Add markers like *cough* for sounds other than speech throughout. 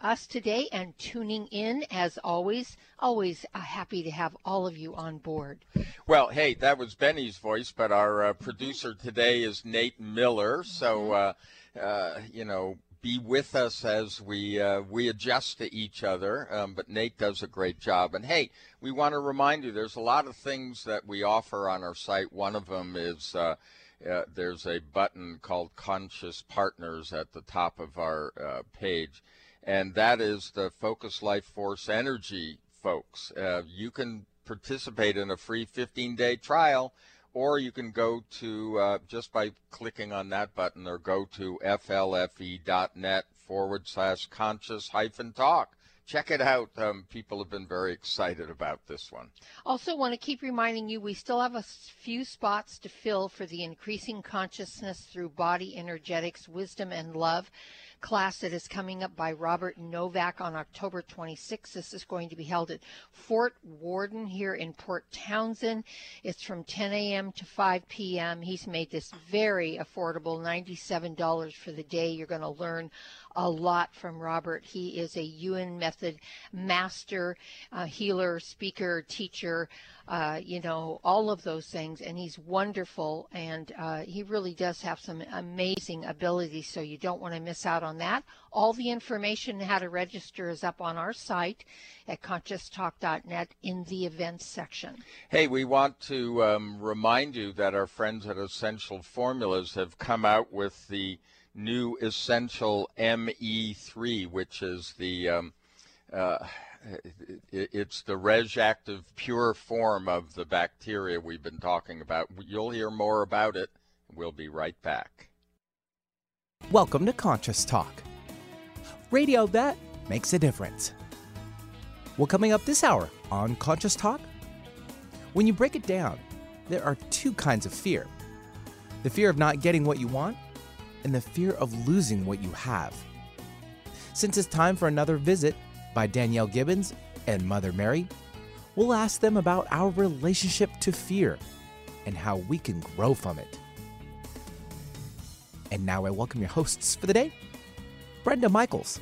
us today and tuning in. As always, always uh, happy to have all of you on board. Well, hey, that was Benny's voice, but our uh, producer today is Nate Miller. So, mm-hmm. uh, uh, you know, be with us as we uh, we adjust to each other. Um, but Nate does a great job. And hey, we want to remind you, there's a lot of things that we offer on our site. One of them is uh, uh, there's a button called Conscious Partners at the top of our uh, page, and that is the Focus Life Force Energy folks. Uh, you can participate in a free 15 day trial, or you can go to uh, just by clicking on that button or go to flfe.net forward slash conscious hyphen talk check it out. Um, people have been very excited about this one. Also, want to keep reminding you we still have a few spots to fill for the increasing consciousness through body energetics, wisdom, and love class that is coming up by Robert Novak on October 26th. This is going to be held at Fort Warden here in Port Townsend. It's from 10 a.m. to 5 p.m. He's made this very affordable, $97 for the day. You're going to learn a lot from Robert. He is a Yuen method master, uh, healer, speaker, teacher, uh, you know, all of those things. And he's wonderful. And uh, he really does have some amazing abilities. So you don't want to miss out on that. All the information how to register is up on our site at conscioustalk.net in the events section. Hey, we want to um, remind you that our friends at Essential Formulas have come out with the new essential ME3, which is the um, uh, it's the Reg active pure form of the bacteria we've been talking about. You'll hear more about it. We'll be right back. Welcome to Conscious Talk, radio that makes a difference. Well, coming up this hour on Conscious Talk, when you break it down, there are two kinds of fear the fear of not getting what you want and the fear of losing what you have. Since it's time for another visit by Danielle Gibbons and Mother Mary, we'll ask them about our relationship to fear and how we can grow from it. And now I welcome your hosts for the day, Brenda Michaels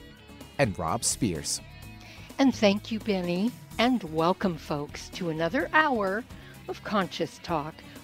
and Rob Spears. And thank you, Benny, and welcome, folks, to another hour of Conscious Talk,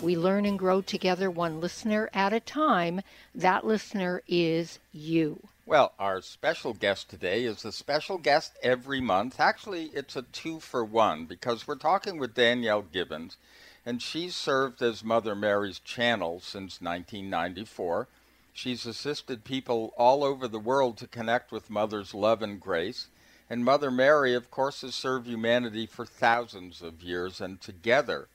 we learn and grow together one listener at a time. That listener is you. Well, our special guest today is a special guest every month. Actually, it's a two for one because we're talking with Danielle Gibbons, and she's served as Mother Mary's channel since 1994. She's assisted people all over the world to connect with Mother's love and grace. And Mother Mary, of course, has served humanity for thousands of years, and together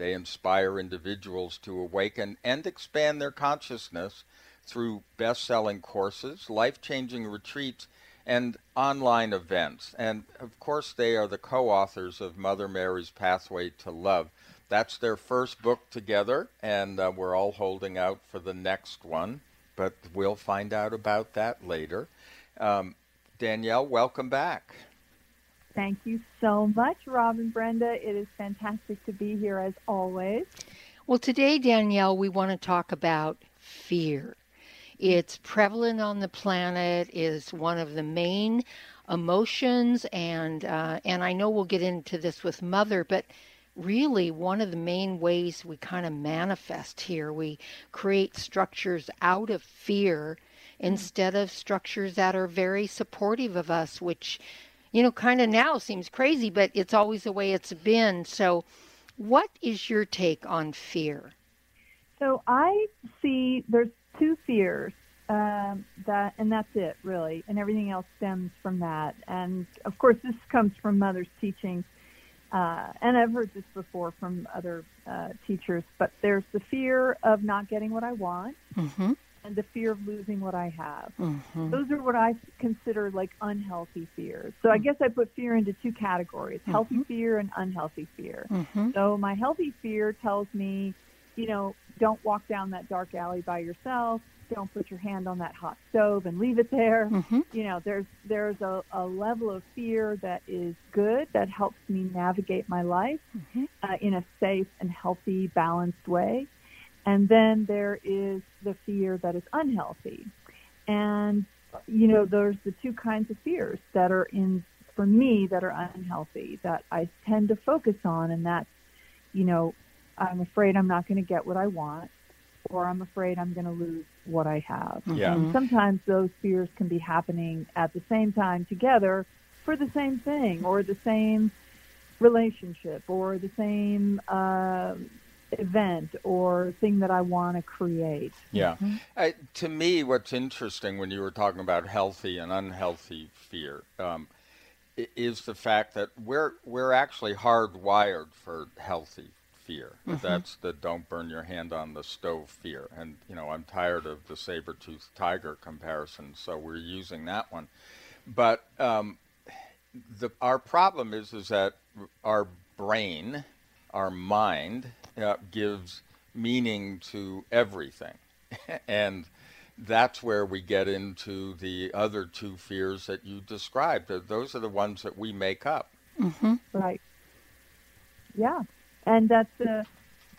they inspire individuals to awaken and expand their consciousness through best selling courses, life changing retreats, and online events. And of course, they are the co authors of Mother Mary's Pathway to Love. That's their first book together, and uh, we're all holding out for the next one, but we'll find out about that later. Um, Danielle, welcome back. Thank you so much, Rob and Brenda. It is fantastic to be here as always. Well, today, Danielle, we want to talk about fear. It's prevalent on the planet, is one of the main emotions, and uh, and I know we'll get into this with mother, but really one of the main ways we kind of manifest here. We create structures out of fear instead of structures that are very supportive of us, which, you know, kind of now seems crazy, but it's always the way it's been. So What is your take on fear? So I see there's two fears um, that, and that's it really, and everything else stems from that. And of course, this comes from Mother's teaching, uh, and I've heard this before from other uh, teachers. But there's the fear of not getting what I want, Mm-hmm. And the fear of losing what I have. Mm-hmm. Those are what I consider like unhealthy fears. So I guess I put fear into two categories: healthy Mhm. fear and unhealthy fear. Mm-hmm. So my healthy fear tells me, you know, don't walk down that dark alley by yourself. Don't put your hand on that hot stove and leave it there. Mm-hmm. You know, there's there's a, a level of fear that is good that helps me navigate my life Mm-hmm. uh, in a safe and healthy, balanced way. And then there is the fear that is unhealthy. And, you know, there's the two kinds of fears that are in, for me, that are unhealthy that I tend to focus on. And that's, you know, I'm afraid I'm not going to get what I want, or I'm afraid I'm going to lose what I have. Yeah. And sometimes those fears can be happening at the same time together for the same thing or the same relationship or the same uh, event or thing that I want to create. Yeah. Uh, to me, what's interesting when you were talking about healthy and unhealthy fear um, is the fact that we're we're actually hardwired for healthy fear. That's the don't burn your hand on the stove fear. And you know, I'm tired of the saber-toothed tiger comparison, so we're using that one. But um, the our problem is is that our brain, our mind, uh, gives meaning to everything, *laughs* and that's where we get into the other two fears that you described. Those are the ones that we make up. Mm-hmm. Right. Yeah. And that's, uh,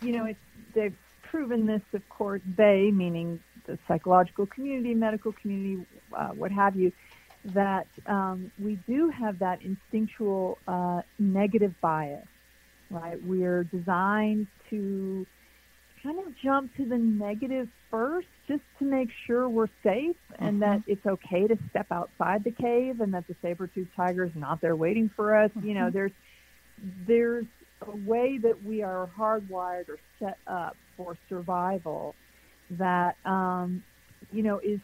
you know, it's, they've proven this, of course, they, meaning the psychological community, medical community, uh, what have you, that um, we do have that instinctual uh, negative bias, right? We're designed to kind of jump to the negative first just to make sure we're safe and that it's okay to step outside the cave and that the saber-toothed tiger is not there waiting for us. You know, there's there's a way that we are hardwired or set up for survival that um, you know is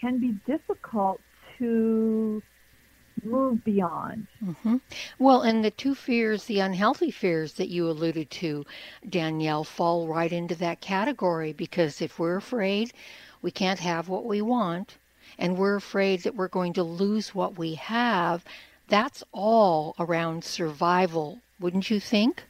can be difficult to move beyond. Mm-hmm. Well, and the two fears, the unhealthy fears that you alluded to, Danielle, fall right into that category because if we're afraid we can't have what we want and we're afraid that we're going to lose what we have, that's all around survival, wouldn't you think?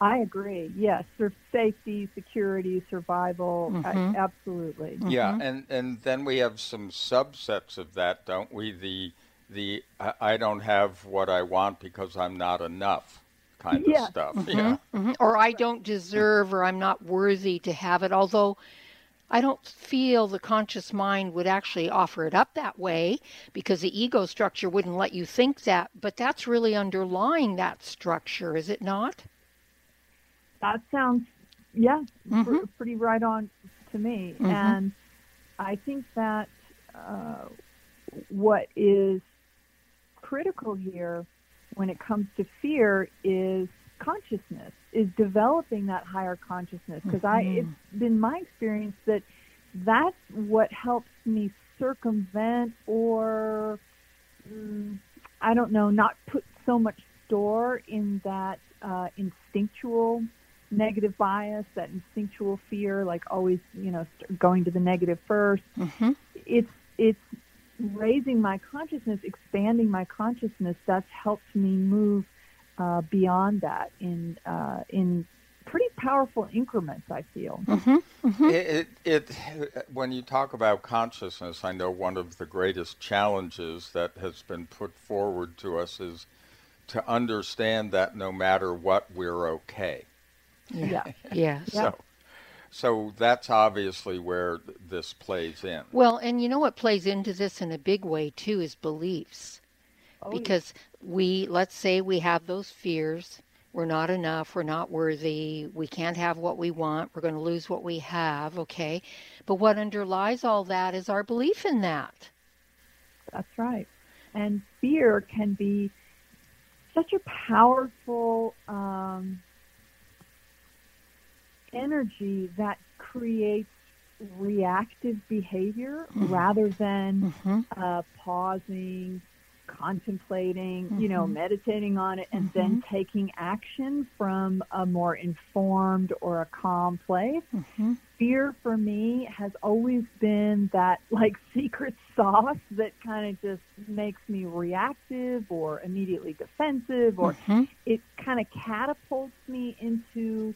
I agree. Yes, for safety, security, survival, I- Mhm. absolutely. Yeah, Mhm. and and then we have some subsets of that, don't we? The the I, I don't have what I want because I'm not enough kind of Yes. stuff. Yeah. Mhm. Or I don't deserve or I'm not worthy to have it, although I don't feel the conscious mind would actually offer it up that way because the ego structure wouldn't let you think that, but that's really underlying that structure, is it not? That sounds, yeah, pr- Mhm. pretty right on to me. Mhm. And I think that uh, what is critical here when it comes to fear is consciousness, is developing that higher consciousness. Because I, Mhm. it's been my experience that that's what helps me circumvent or mm, I don't know, not put so much store in that uh, instinctual negative bias, that instinctual fear, like always, you know, going to the negative first. Mm-hmm. It's it's raising my consciousness, expanding my consciousness. That's helped me move uh, beyond that in uh, in pretty powerful increments. I feel. Mm-hmm. Mm-hmm. It, it, it, when you talk about consciousness, I know one of the greatest challenges that has been put forward to us is to understand that no matter what, we're okay. Yeah. *laughs* Yes. Yeah. So, so that's obviously where th- this plays in. Well, and you know what plays into this in a big way too is beliefs. Oh, yeah. because we let's say we have those fears we're not enough we're not worthy we can't have what we want we're going to lose what we have okay but what underlies all that is our belief in that That's right. And fear can be such a powerful um, energy that creates reactive behavior mm-hmm. rather than mm-hmm. uh, pausing, contemplating, mm-hmm. you know, mm-hmm. meditating on it, and then mm-hmm. taking action from a more informed or a calm place. Mm-hmm. Fear for me has always been that like *laughs* secret sauce that kind of just makes me reactive or immediately defensive, or it kind of catapults me into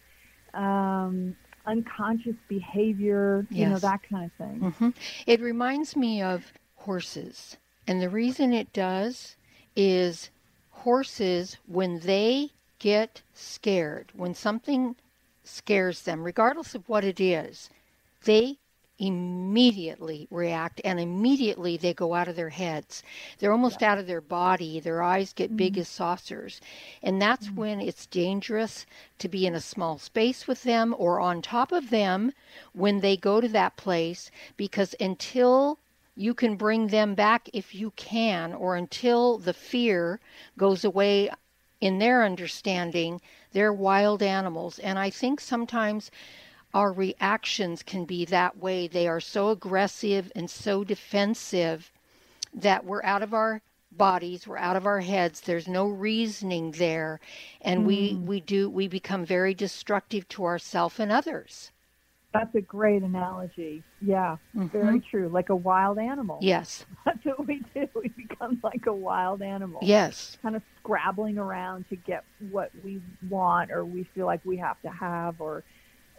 um, unconscious behavior, you know, that kind of thing. Mm-hmm. It reminds me of horses. And the reason it does is horses, when they get scared, when something scares them, regardless of what it is, they immediately react and immediately they go out of their heads. They're almost yeah. out of their body. Their eyes get mm-hmm. big as saucers. And that's mm-hmm. when it's dangerous to be in a small space with them or on top of them when they go to that place because until you can bring them back if you can, or until the fear goes away in their understanding, they're wild animals. And I think sometimes our reactions can be that way. They are so aggressive and so defensive that we're out of our bodies, we're out of our heads. There's no reasoning there, and mm. we we do we become very destructive to ourselves and others. That's a great analogy. Yeah, mm-hmm. very true. Like a wild animal. Yes. *laughs* That's what we do. We become like a wild animal. Yes. Kind of scrabbling around to get what we want or we feel like we have to have or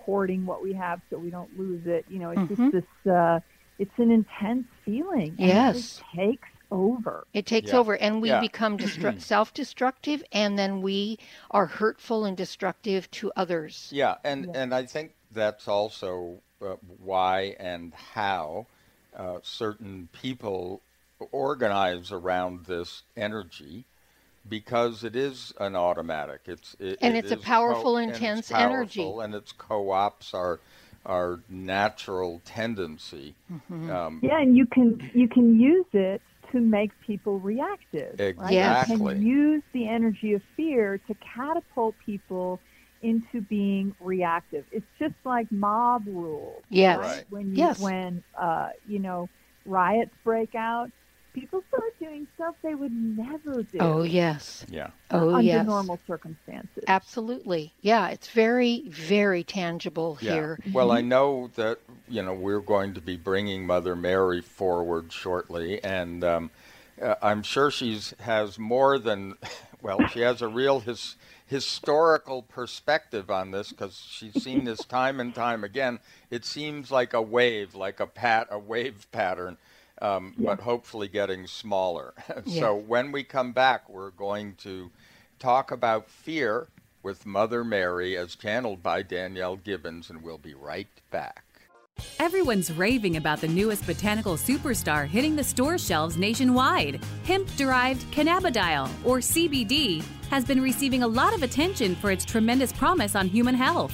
hoarding what we have so we don't lose it. You know, it's mm-hmm. just this. Uh, it's an intense feeling. Yes, it takes over. It takes yeah. over, and we yeah. become *clears throat* destru- self-destructive, and then we are hurtful and destructive to others. Yeah, and yeah. and I think that's also uh, why and how uh, certain people organize around this energy because it is an automatic. It's it, and it's it a powerful, co- intense and powerful, energy, and it's co-ops our our natural tendency. Mm-hmm. Um, yeah, and you can you can use it to make people reactive. Exactly. Right? You can use the energy of fear to catapult people into being reactive. It's just like mob rule. Yes. Right? When you, yes. when uh, you know riots break out, people start doing stuff they would never do. Oh yes. Yeah. Oh under yes. normal circumstances. Absolutely. Yeah, it's very very tangible yeah. here. Well, I know that you know we're going to be bringing Mother Mary forward shortly, and um, uh, I'm sure she's has more than *laughs* well, she has a real his historical perspective on this because she's seen this *laughs* time and time again. It seems like a wave, like a pat, a wave pattern um, yeah. but hopefully getting smaller. *laughs* Yeah. so when we come back, we're going to talk about fear with Mother Mary as channeled by Danielle Gibbons, and we'll be right back. Everyone's raving about the newest botanical superstar hitting the store shelves nationwide. Hemp derived cannabidiol, or CBD, has been receiving a lot of attention for its tremendous promise on human health.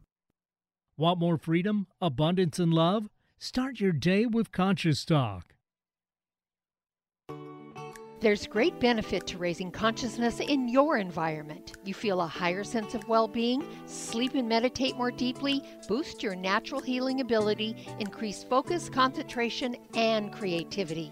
Want more freedom, abundance, and love? Start your day with Conscious Talk. There's great benefit to raising consciousness in your environment. You feel a higher sense of well being, sleep and meditate more deeply, boost your natural healing ability, increase focus, concentration, and creativity.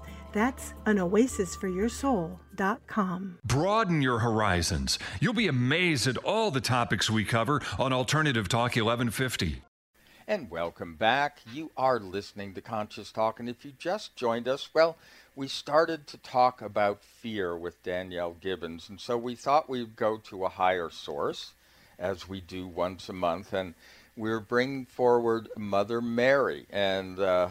That's anoasisforyoursoul.com. Broaden your horizons. You'll be amazed at all the topics we cover on Alternative Talk 1150. And welcome back. You are listening to Conscious Talk, and if you just joined us, well, we started to talk about fear with Danielle Gibbons, and so we thought we'd go to a higher source, as we do once a month, and we're bringing forward Mother Mary. And uh,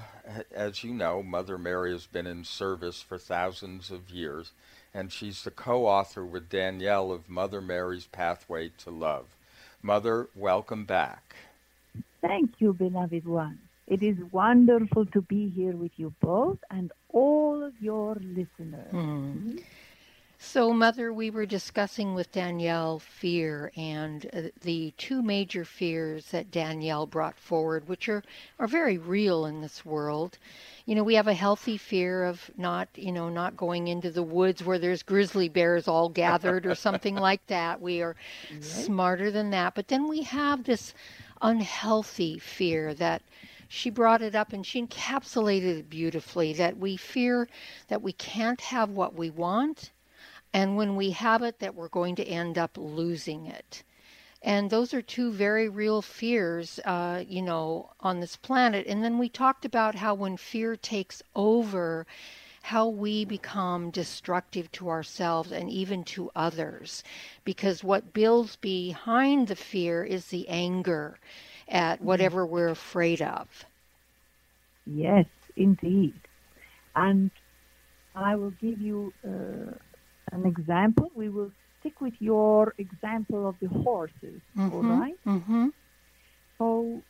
as you know, Mother Mary has been in service for thousands of years, and she's the co author with Danielle of Mother Mary's Pathway to Love. Mother, welcome back. Thank you, beloved one. It is wonderful to be here with you both and all of your listeners. Mm. So, Mother, we were discussing with Danielle fear and uh, the two major fears that Danielle brought forward, which are, are very real in this world. You know, we have a healthy fear of not, you know, not going into the woods where there's grizzly bears all gathered or something *laughs* like that. We are right. smarter than that. But then we have this unhealthy fear that she brought it up and she encapsulated it beautifully that we fear that we can't have what we want and when we have it that we're going to end up losing it and those are two very real fears uh, you know on this planet and then we talked about how when fear takes over how we become destructive to ourselves and even to others. Because what builds behind the fear is the anger at mm-hmm. whatever we're afraid of. Yes, indeed. And I will give you uh, an example. We will stick with your example of the horses, mm-hmm, all right? mm-hmm. So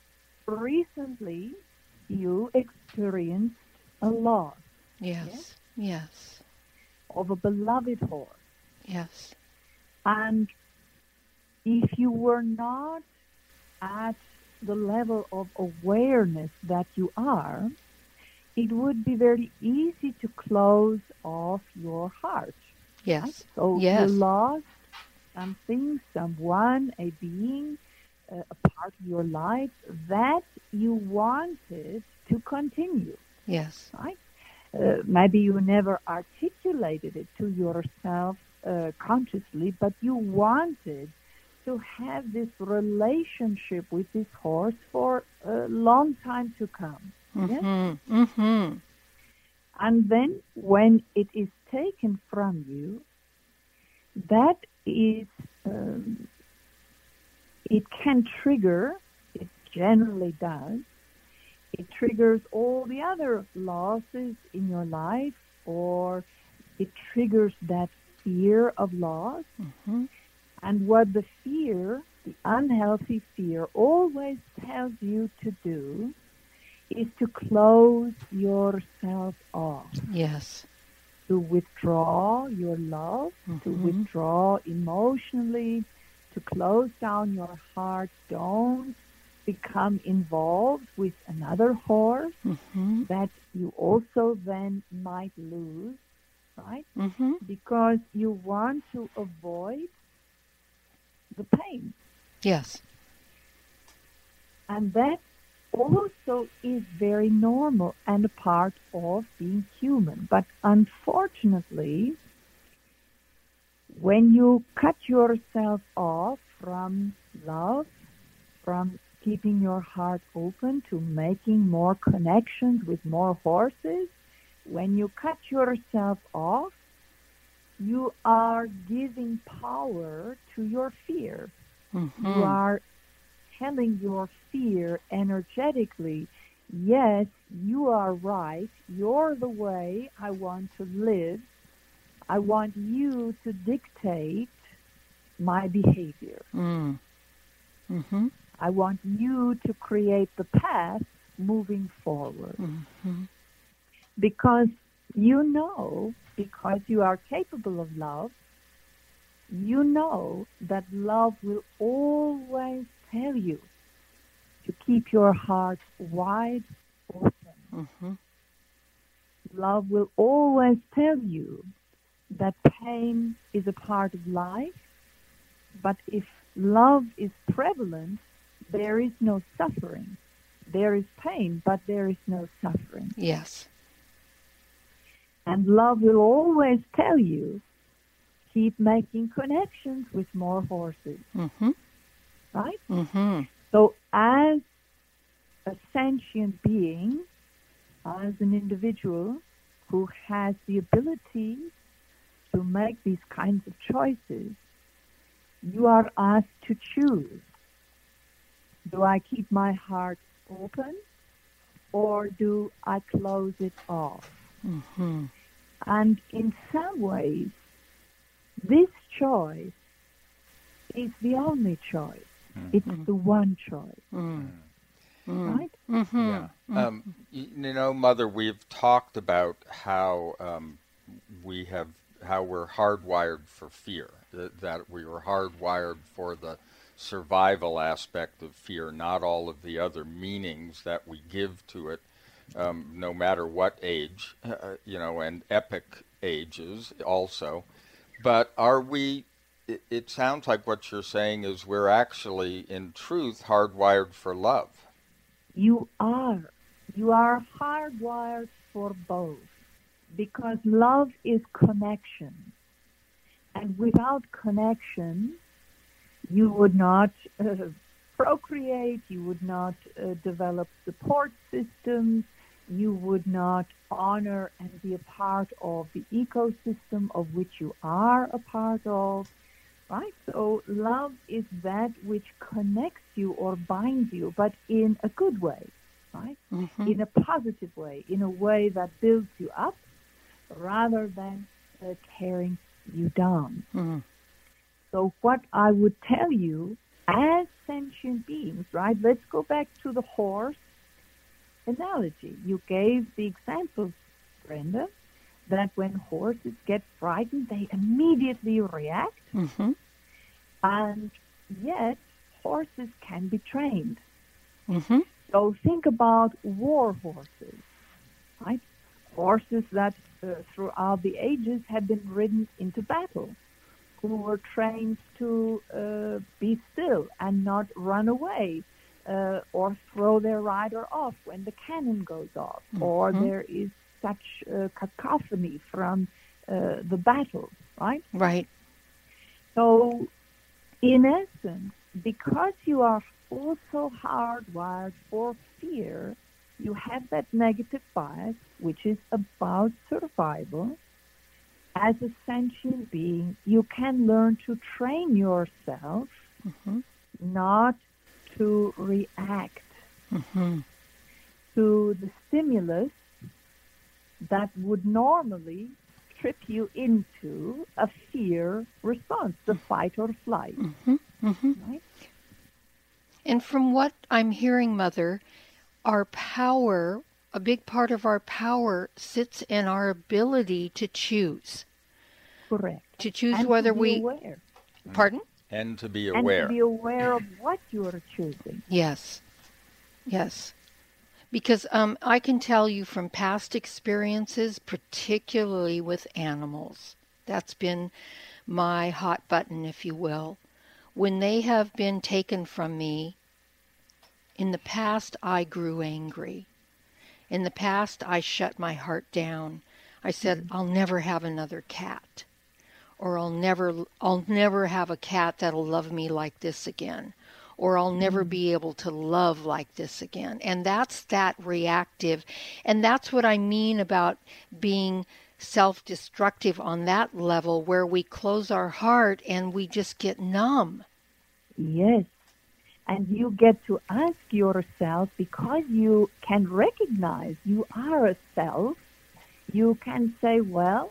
recently you experienced a loss Yes. Yes. yes. Of a beloved horse. Yes. And if you were not at the level of awareness that you are, it would be very easy to close off your heart. Yes. Right? So yes. you lost something, someone, a being, uh, a part of your life that you wanted to continue. Yes. Right? uh, maybe you never articulated it to yourself uh, consciously, but you wanted to have this relationship with this horse for a long time to come. Mm-hmm. Mm-hmm. And then when it is taken from you, that is, um, it can trigger, it generally does, it triggers all the other losses in your life or it triggers that fear of loss. Mm-hmm. And what the fear, the unhealthy fear, always tells you to do is to close yourself off. Yes. To withdraw your love, mm-hmm. to withdraw emotionally, to close down your heart. Don't become involved with another horse mm-hmm. that you also then might lose, right? Mm-hmm. Because you want to avoid the pain. Yes. And that also is very normal and a part of being human. But unfortunately, when you cut yourself off from love, from keeping your heart open to making more connections with more horses, when you cut yourself off, you are giving power to your fear. Mm-hmm. You are telling your fear energetically, yes, you are right. You're the way I want to live. I want you to dictate my behavior. Mm. Mm-hmm. I want you to create the path moving forward. Mm-hmm. Because you know, because you are capable of love, you know that love will always tell you to keep your heart wide open. Mm-hmm. Love will always tell you that pain is a part of life, but if love is prevalent, there is no suffering. There is pain, but there is no suffering. Yes. And love will always tell you keep making connections with more horses. Mm-hmm. Right? Mm-hmm. So, as a sentient being, as an individual who has the ability to make these kinds of choices, you are asked to choose. Do I keep my heart open or do I close it off? Mm-hmm. And in some ways, this choice is the only choice. Mm-hmm. It's the one choice. Mm. Right? Mm-hmm. Yeah. Um, you, you know, Mother, we've talked about how um, we have how we're hardwired for fear. That, that we were hardwired for the survival aspect of fear, not all of the other meanings that we give to it, um, no matter what age, uh, you know, and epic ages also. But are we? It, sounds like what you're saying is we're actually, in truth, hardwired for love. You are. You are hardwired for both because love is connection. And without connection, you would not uh, procreate, you would not uh, develop support systems, you would not honor and be a part of the ecosystem of which you are a part of. Right? So love is that which connects you or binds you, but in a good way, right? Mm-hmm. In a positive way, in a way that builds you up rather than uh, tearing you down. Mm-hmm. So what I would tell you as sentient beings, right? Let's go back to the horse analogy. You gave the example, Brenda, that when horses get frightened, they immediately react. Mm-hmm. And yet, horses can be trained. Mm-hmm. So think about war horses, right? Horses that uh, throughout the ages have been ridden into battle, who were trained to uh, be still and not run away uh, or throw their rider off when the cannon goes off, mm-hmm. or there is such cacophony from uh, the battle, right? Right. So in essence, because you are also hardwired for fear, you have that negative bias, which is about survival. As a sentient being, you can learn to train yourself Mm-hmm. not to react Mm-hmm. to the stimulus that would normally trip you into a fear response, the fight or flight. Mm-hmm. Mm-hmm. Right? And from what I'm hearing, Mother, our power, a big part of our power, sits in our ability to choose. Correct. To choose And to whether be we. aware. Pardon? And to be aware. And to be aware of what you are choosing. Yes. Yes. Because um, I can tell you from past experiences, particularly with animals, that's been my hot button, if you will. When they have been taken from me, in the past I grew angry. In the past I shut my heart down. I said, I'll never have another cat. Or I'll never I'll never have a cat that'll love me like this again or I'll never be able to love like this again. And that's that reactive. And that's what I mean about being self destructive on that level where we close our heart and we just get numb. Yes. And you get to ask yourself because you can recognize you are a self, you can say, well,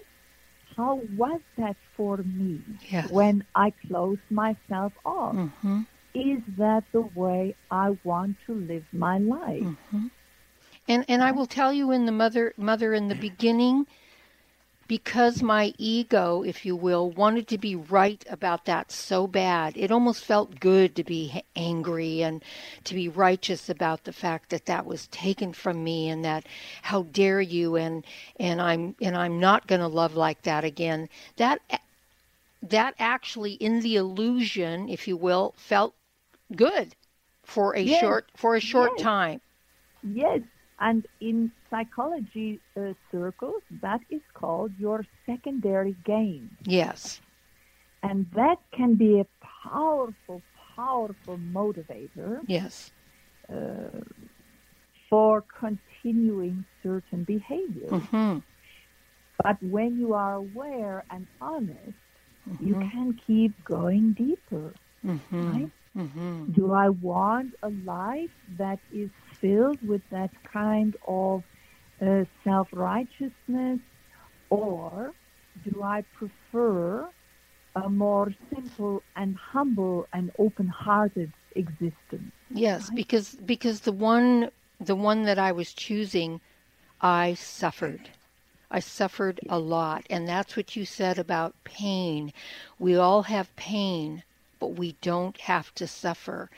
how was that for me Yes. when I closed myself off? Mm-hmm. Is that the way I want to live my life? Mm-hmm. And and I will tell you in the mother mother in the beginning because my ego, if you will, wanted to be right about that so bad. It almost felt good to be angry and to be righteous about the fact that that was taken from me and that how dare you and and I'm and I'm not going to love like that again. That that actually in the illusion, if you will, felt good for a Yes. short for a short Yes. time. Yes, and in psychology uh, circles, that is called your secondary gain. Yes. And that can be a powerful, powerful motivator Yes. uh, for continuing certain behaviors. Mm-hmm. But when you are aware and honest, you Mhm. can keep going deeper. Mm-hmm. Right? Mm-hmm. Do I want a life that is filled with that kind of uh, self righteousness, or do I prefer a more simple and humble and open hearted existence? Yes, Right. because because the one the one that I was choosing, I suffered. I suffered a lot, and that's what you said about pain. We all have pain, but we don't have to suffer.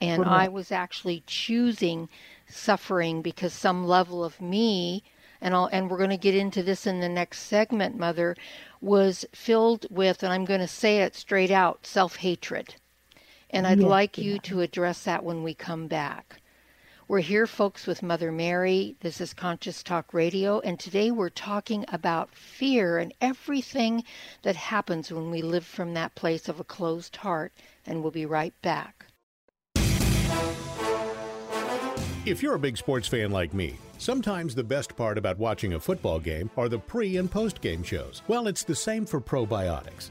And I was actually choosing suffering because some level of me and I'll, and we're going to get into this in the next segment mother was filled with and I'm going to say it straight out self-hatred. And I'd Yes, like you to address that when we come back. We're here, folks, with Mother Mary. This is Conscious Talk Radio, and today we're talking about fear and everything that happens when we live from that place of a closed heart. And we'll be right back. If you're a big sports fan like me, sometimes the best part about watching a football game are the pre and post game shows. Well, it's the same for probiotics.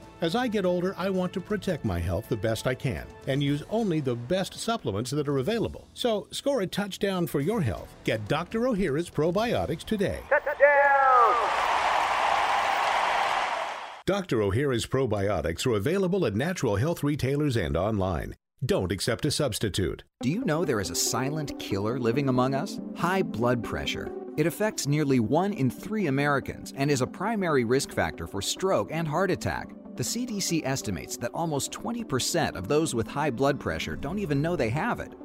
As I get older, I want to protect my health the best I can and use only the best supplements that are available. So, score a touchdown for your health. Get Dr. Ohhira's probiotics today. Touchdown! Dr. Ohhira's probiotics are available at natural health retailers and online. Don't accept a substitute. Do you know there is a silent killer living among us? High blood pressure. It affects nearly one in three Americans and is a primary risk factor for stroke and heart attack. The CDC estimates that almost 20% of those with high blood pressure don't even know they have it.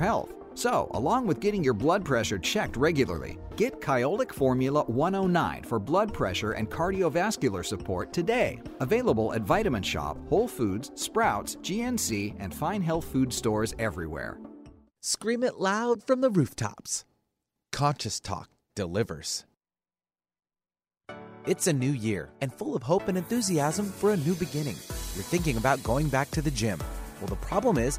health. So, along with getting your blood pressure checked regularly, get Kyolic Formula 109 for blood pressure and cardiovascular support today. Available at Vitamin Shoppe, Whole Foods, Sprouts, GNC, and fine health food stores everywhere. Scream it loud from the rooftops. Conscious Talk delivers. It's a new year and full of hope and enthusiasm for a new beginning. You're thinking about going back to the gym. Well, the problem is,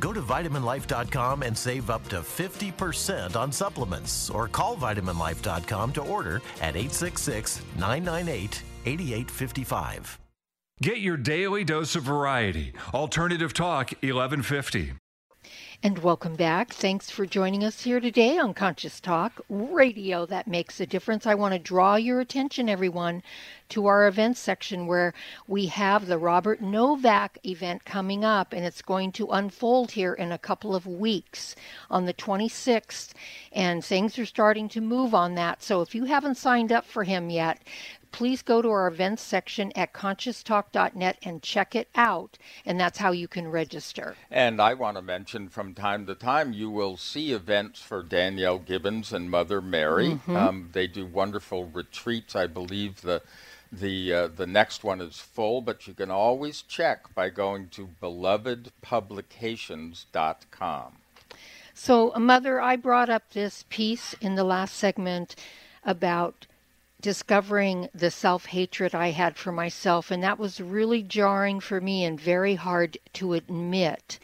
Go to vitaminlife.com and save up to 50% on supplements or call vitaminlife.com to order at 866 998 8855. Get your daily dose of variety. Alternative Talk 1150. And welcome back. Thanks for joining us here today on Conscious Talk Radio that makes a difference. I want to draw your attention, everyone, to our events section where we have the Robert Novak event coming up, and it's going to unfold here in a couple of weeks on the 26th. And things are starting to move on that. So if you haven't signed up for him yet, please go to our events section at conscioustalk.net and check it out. And that's how you can register. And I want to mention from time to time, you will see events for Danielle Gibbons and Mother Mary. Mhm. Um, they do wonderful retreats. I believe the the uh, the next one is full, but you can always check by going to belovedpublications.com. So, Mother, I brought up this piece in the last segment about discovering the self hatred I had for myself, and that was really jarring for me and very hard to admit.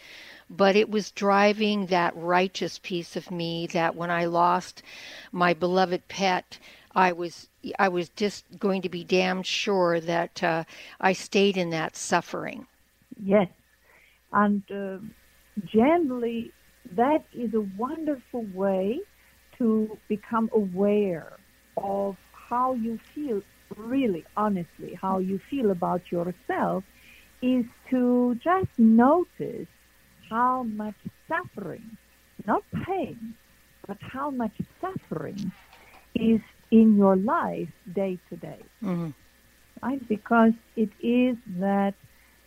But it was driving that righteous piece of me that when I lost my beloved pet, I was I was just going to be damned sure that uh, I stayed in that suffering. Yes. And uh, generally, that is a wonderful way to become aware of how you feel, really, honestly, how you feel about yourself, is to just notice how much suffering, not pain, but how much suffering is in your life day to day Mm-hmm. right? Because it is that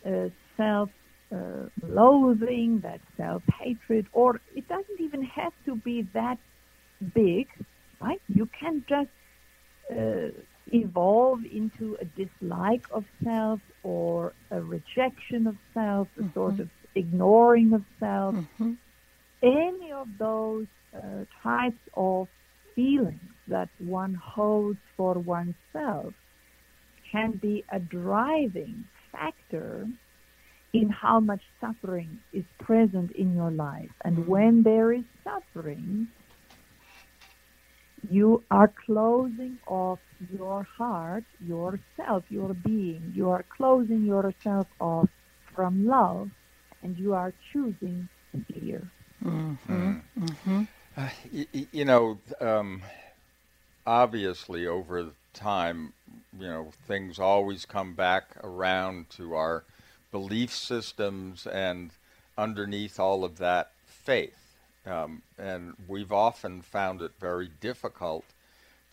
uh, self uh, loathing, that self hatred, or it doesn't even have to be that big, right? You can just evolve into a dislike of self or a rejection of self, a mm-hmm. sort of ignoring of self. Mm-hmm. Any of those uh, types of feelings that one holds for oneself can be a driving factor in how much suffering is present in your life. And mm-hmm. when there is suffering, you are closing off your heart, yourself, your being. You are closing yourself off from love and you are choosing fear. Mm-hmm. Mm-hmm. Uh, y- you know, um, obviously over time, you know, things always come back around to our belief systems and underneath all of that, faith. Um, and we've often found it very difficult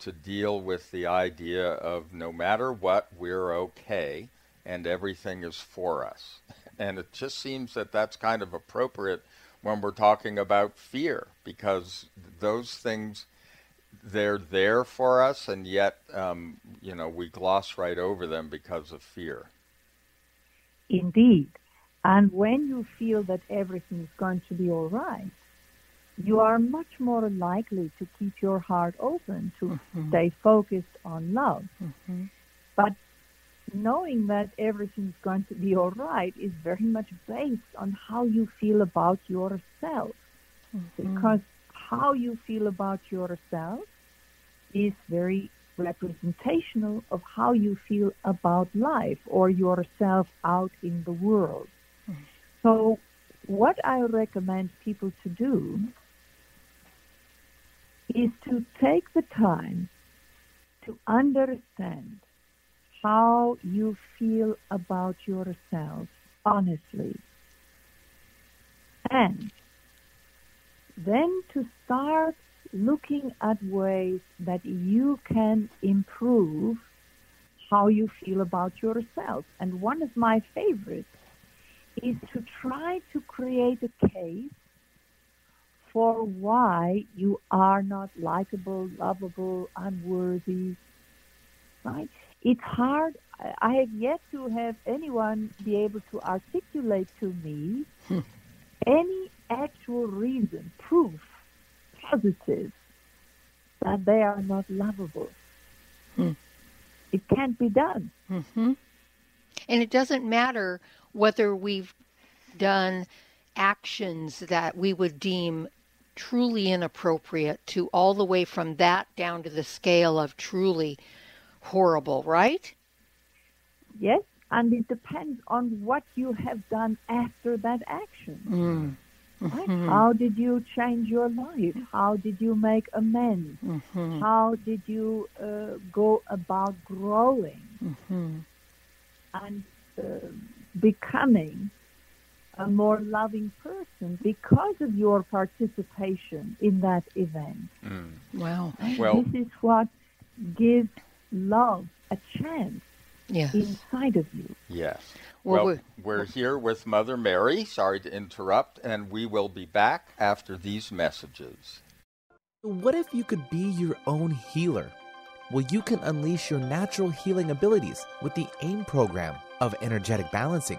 to deal with the idea of no matter what, we're okay and everything is for us. *laughs* And it just seems that that's kind of appropriate when we're talking about fear because those things they're there for us and yet um, you know we gloss right over them because of fear indeed and when you feel that everything is going to be all right you are much more likely to keep your heart open, to mm-hmm. stay focused on love. Mm-hmm. But knowing that everything's going to be all right is very much based on how you feel about yourself. Mm-hmm. Because how you feel about yourself is very representational of how you feel about life or yourself out in the world. Mm-hmm. So what I recommend people to do is to take the time to understand how you feel about yourself honestly. And then to start looking at ways that you can improve how you feel about yourself. And one of my favorites is to try to create a case for why you are not likable, lovable, unworthy, right? It's hard. I have yet to have anyone be able to articulate to me hmm. any actual reason, proof, positive, that they are not lovable. Hmm. It can't be done. Mm-hmm. And it doesn't matter whether we've done actions that we would deem truly inappropriate to all the way from that down to the scale of truly horrible, right? Yes, and it depends on what you have done after that action. Mm. Right? Mm-hmm. How did you change your life? How did you make amends? Mm-hmm. How did you uh, go about growing mm-hmm. and uh, becoming a more loving person because of your participation in that event. Mm. Wow. Well, this is what gives love a chance yes. inside of you. Yes. Well, well we're here with Mother Mary. Sorry to interrupt, and we will be back after these messages. What if you could be your own healer? Well, you can unleash your natural healing abilities with the AIM program of energetic balancing.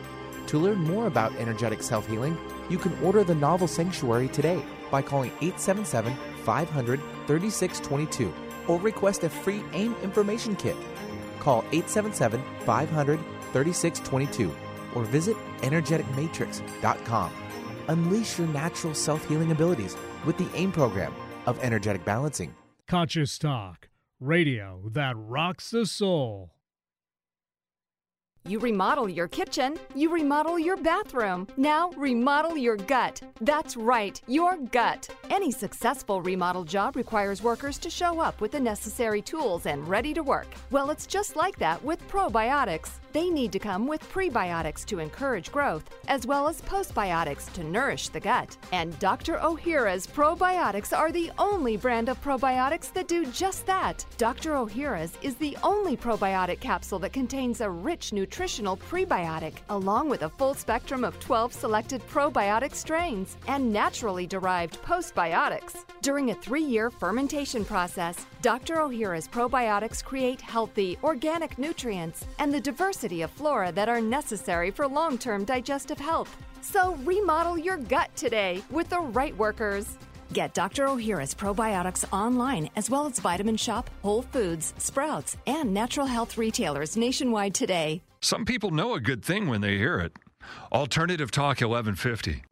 to learn more about energetic self healing, you can order the novel Sanctuary today by calling 877 500 3622 or request a free AIM information kit. Call 877 500 3622 or visit energeticmatrix.com. Unleash your natural self healing abilities with the AIM program of energetic balancing. Conscious Talk, radio that rocks the soul. You remodel your kitchen, you remodel your bathroom. Now remodel your gut. That's right, your gut. Any successful remodel job requires workers to show up with the necessary tools and ready to work. Well, it's just like that with probiotics. They need to come with prebiotics to encourage growth, as well as postbiotics to nourish the gut. And Dr. Ohhira's probiotics are the only brand of probiotics that do just that. Dr. Ohhira's is the only probiotic capsule that contains a rich nutritional prebiotic, along with a full spectrum of 12 selected probiotic strains and naturally derived postbiotics. During a three year fermentation process, Dr. Ohhira's probiotics create healthy, organic nutrients and the diversity of flora that are necessary for long term digestive health. So remodel your gut today with the right workers. Get Dr. Ohhira's probiotics online as well as Vitamin Shoppe, Whole Foods, Sprouts, and natural health retailers nationwide today. Some people know a good thing when they hear it. Alternative Talk 1150.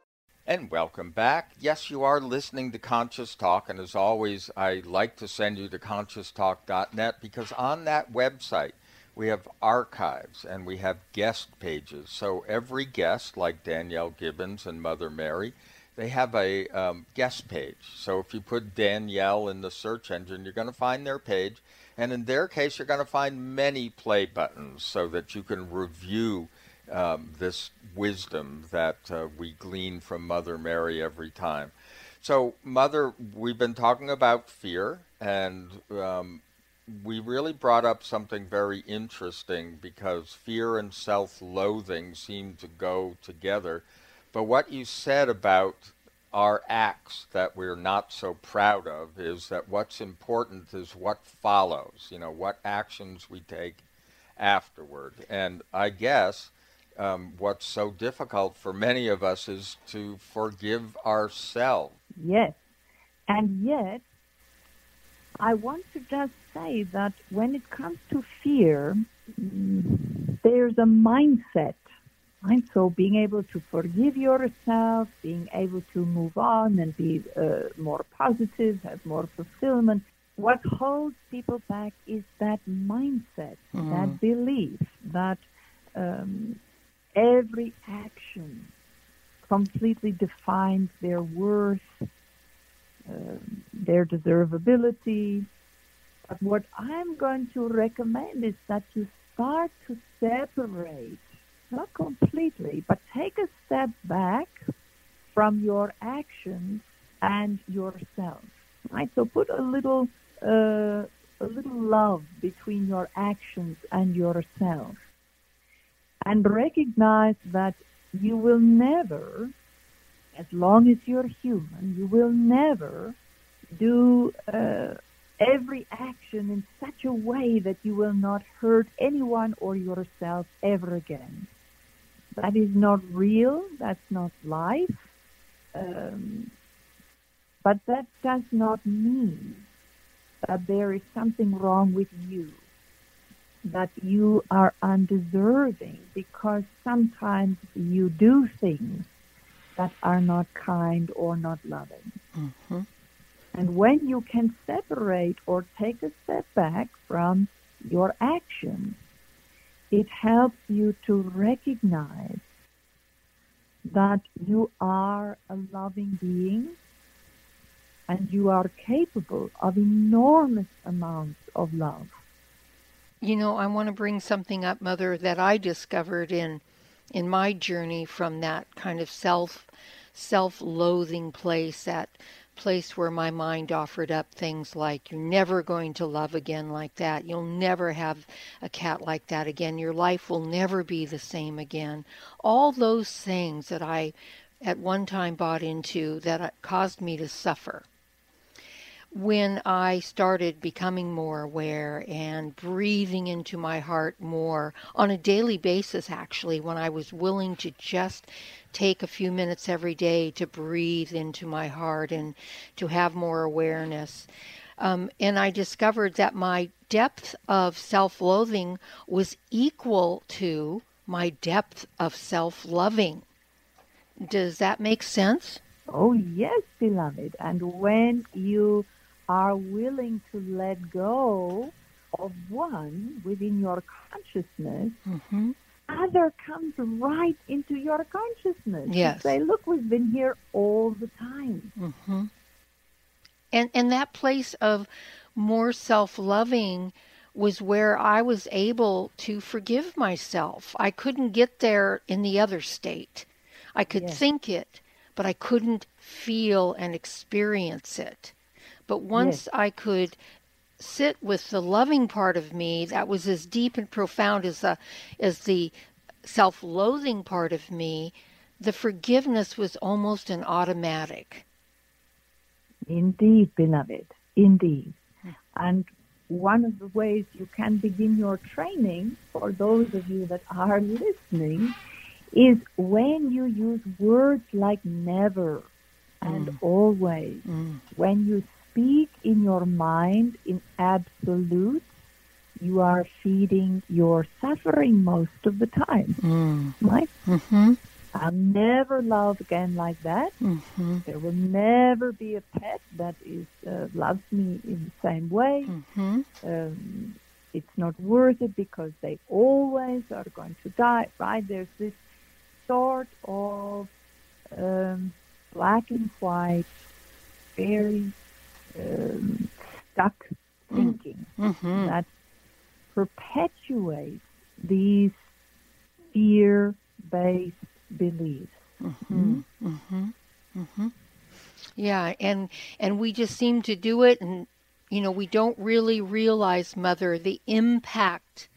And welcome back. Yes, you are listening to Conscious Talk, and as always, I like to send you to conscioustalk.net because on that website, we have archives and we have guest pages. So every guest, like Danielle Gibbons and Mother Mary, they have a um, guest page. So if you put Danielle in the search engine, you're going to find their page. And in their case, you're going to find many play buttons so that you can review um, this wisdom that uh, we glean from Mother Mary every time. So, Mother, we've been talking about fear, and um, we really brought up something very interesting because fear and self loathing seem to go together. But what you said about our acts that we're not so proud of is that what's important is what follows, you know, what actions we take afterward. And I guess um, what's so difficult for many of us is to forgive ourselves. Yes. And yet, I want to just say that when it comes to fear, there's a mindset. Right? So being able to forgive yourself, being able to move on and be uh, more positive, have more fulfillment. What holds people back is that mindset, mm. that belief that um, every action completely defines their worth, uh, their deservability. But what I'm going to recommend is that you start to separate, not completely, but take a step back from your actions and yourself. Right? So put a little, uh, a little love between your actions and yourself and recognize that you will never, as long as you're human, you will never do uh, every action in such a way that you will not hurt anyone or yourself ever again. That is not real. That's not life. Um, but that does not mean that there is something wrong with you that you are undeserving because sometimes you do things that are not kind or not loving. Mm-hmm. And when you can separate or take a step back from your actions, it helps you to recognize that you are a loving being and you are capable of enormous amounts of love. You know, I want to bring something up, Mother, that I discovered in in my journey from that kind of self self-loathing place, that place where my mind offered up things like you're never going to love again like that. You'll never have a cat like that again. Your life will never be the same again. All those things that I at one time bought into that uh, caused me to suffer when I started becoming more aware and breathing into my heart more on a daily basis, actually, when I was willing to just take a few minutes every day to breathe into my heart and to have more awareness. Um, and I discovered that my depth of self loathing was equal to my depth of self loving. Does that make sense? Oh, yes, beloved. And when you are willing to let go of one within your consciousness mm-hmm. other comes right into your consciousness. Yes. You say, look, we've been here all the time. Mm-hmm. And and that place of more self-loving was where I was able to forgive myself. I couldn't get there in the other state. I could Yes. think it, but I couldn't feel and experience it. But once I could sit with the loving part of me that was as deep and profound as the as the self-loathing part of me, the forgiveness was almost an automatic. Indeed, beloved, indeed. Hmm. And one of the ways you can begin your training, for those of you that are listening, is when you use words like never and mm. always. Mm. When you speak in your mind in absolute, you are feeding your suffering most of the time. Right? Mm-hmm. I'll never love again like that. Mm-hmm. There will never be a pet that is uh, loves me in the same way. Mm-hmm. Um, it's not worth it because they always are going to die. Right? There's this sort of um, black and white, very um, stuck thinking Mm-hmm. that perpetuates these fear-based beliefs. Mm-hmm. Mm-hmm. Mm-hmm. Yeah, and and we just seem to do it, and you know we don't really realize, Mother, the impact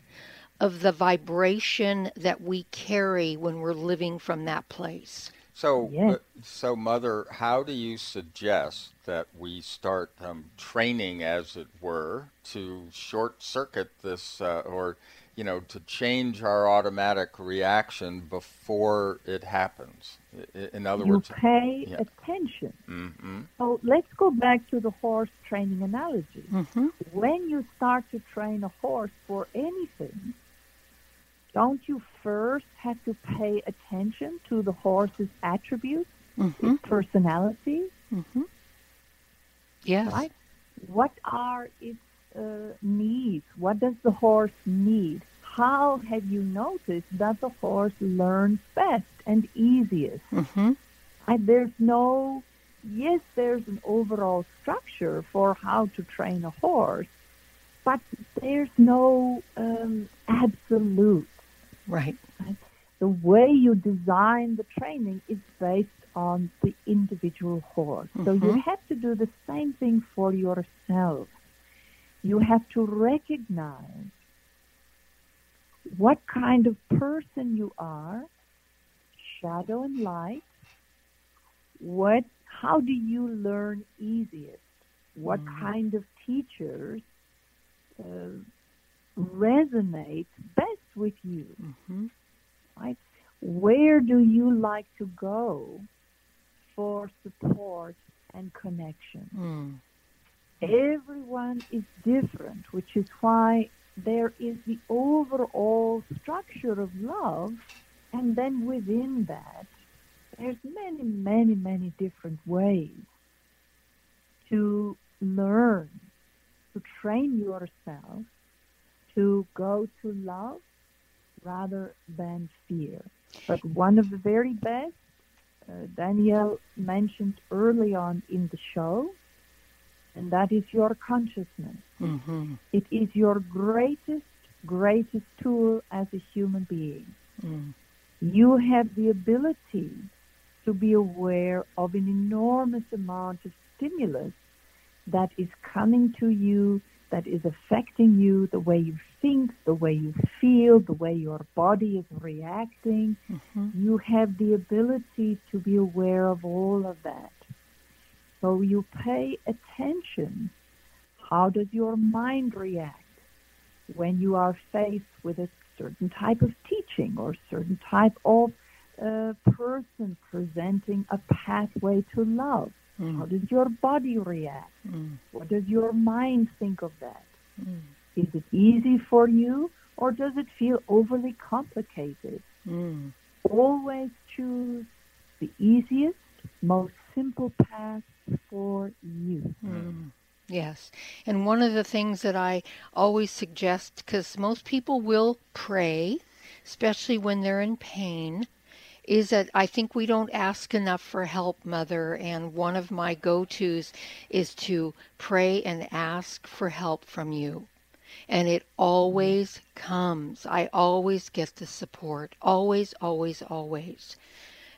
of the vibration that we carry when we're living from that place. So, Yes. so mother, how do you suggest that we start um, training, as it were, to short circuit this, uh, or you know, to change our automatic reaction before it happens? I- i- In other You words, pay yeah. attention. hmm So let's go back to the horse training analogy. Mm-hmm. When you start to train a horse for anything, don't you first have to pay attention to the horse's attributes, Mm-hmm. its personality, Mm-hmm. Yes. right? What are its uh, needs? What does the horse need? How have you noticed that the horse learns best and easiest? Mm-hmm. And there's no, yes, there's an overall structure for how to train a horse, but there's no um, absolute. Right. The way you design the training is based on the individual horse. So you Mhm. have to do the same thing for yourself. You have to recognize what kind of person you are, shadow and light. What, how do you learn easiest? What kind of teachers uh, resonate best with you? Mm-hmm. Right? Where do you like to go for support and connection? Mm. Everyone is different, which is why there is the overall structure of love, and then within that, there's many, many, many different ways to learn, to train yourself to go to love rather than fear. But one of the very best, uh, Danielle mentioned early on in the show, and that is your consciousness. Mm-hmm. It is your greatest, greatest tool as a human being. Mm. You have the ability to be aware of an enormous amount of stimulus that is coming to you, that is affecting you, the way you think, the way you feel, the way your body is reacting. Mm-hmm. You have the ability to be aware of all of that. So you pay attention. How does your mind react when you are faced with a certain type of teaching or certain type of uh, person presenting a pathway to love? How does your body react? Mm. What does your mind think of that? Mm. Is it easy for you or does it feel overly complicated? Mm. Always choose the easiest, most simple path for you. Mm. Yes. And one of the things that I always suggest, because most people will pray, especially when they're in pain, is that I think we don't ask enough for help, Mother. And one of my go tos is to pray and ask for help from you. And it always comes. I always get the support. Always, always, always.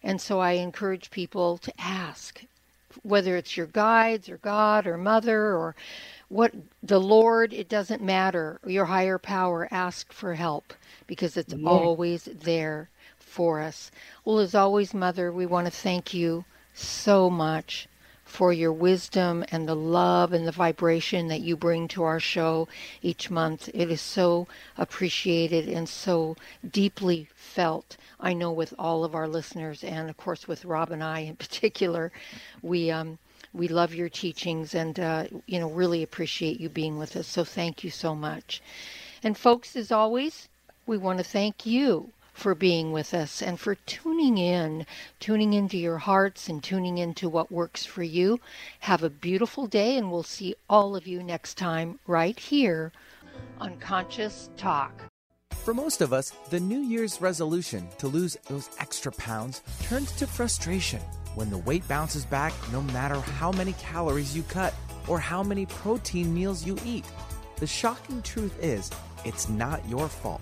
And so I encourage people to ask, whether it's your guides or God or Mother or what the Lord, it doesn't matter. Your higher power, ask for help because it's yeah. always there for us. Well, as always, Mother, we want to thank you so much for your wisdom and the love and the vibration that you bring to our show each month. It is so appreciated and so deeply felt. I know with all of our listeners, and of course with Rob and I in *laughs* particular, we um, we love your teachings and uh, you know really appreciate you being with us. So thank you so much. And folks, as always, we want to thank you for being with us and for tuning in, tuning into your hearts and tuning into what works for you. Have a beautiful day, and we'll see all of you next time right here on Conscious Talk. For most of us, the New Year's resolution to lose those extra pounds turns to frustration when the weight bounces back no matter how many calories you cut or how many protein meals you eat. The shocking truth is, it's not your fault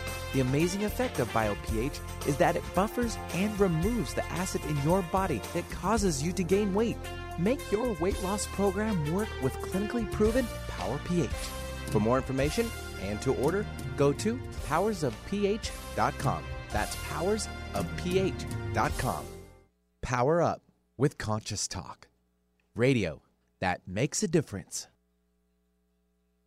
The amazing effect of BioPH is that it buffers and removes the acid in your body that causes you to gain weight. Make your weight loss program work with clinically proven Power pH. For more information and to order, go to powersofph.com. That's powersofph.com. Power up with Conscious Talk. Radio that makes a difference.